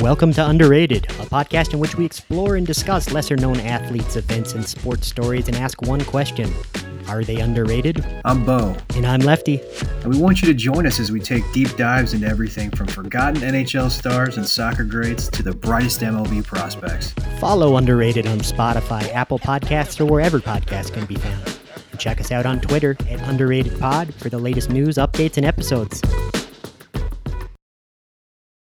Welcome to Underrated, a podcast in which we explore and discuss lesser known athletes, events, and sports stories and ask one question Are they underrated? I'm Bo, And I'm Lefty. and we want you to join us as we take deep dives into everything from forgotten NHL stars and soccer greats to the brightest MLB prospects. Follow Underrated on Spotify, Apple Podcasts, or wherever podcasts can be found. And check us out on Twitter at UnderratedPod for the latest news, updates, and episodes.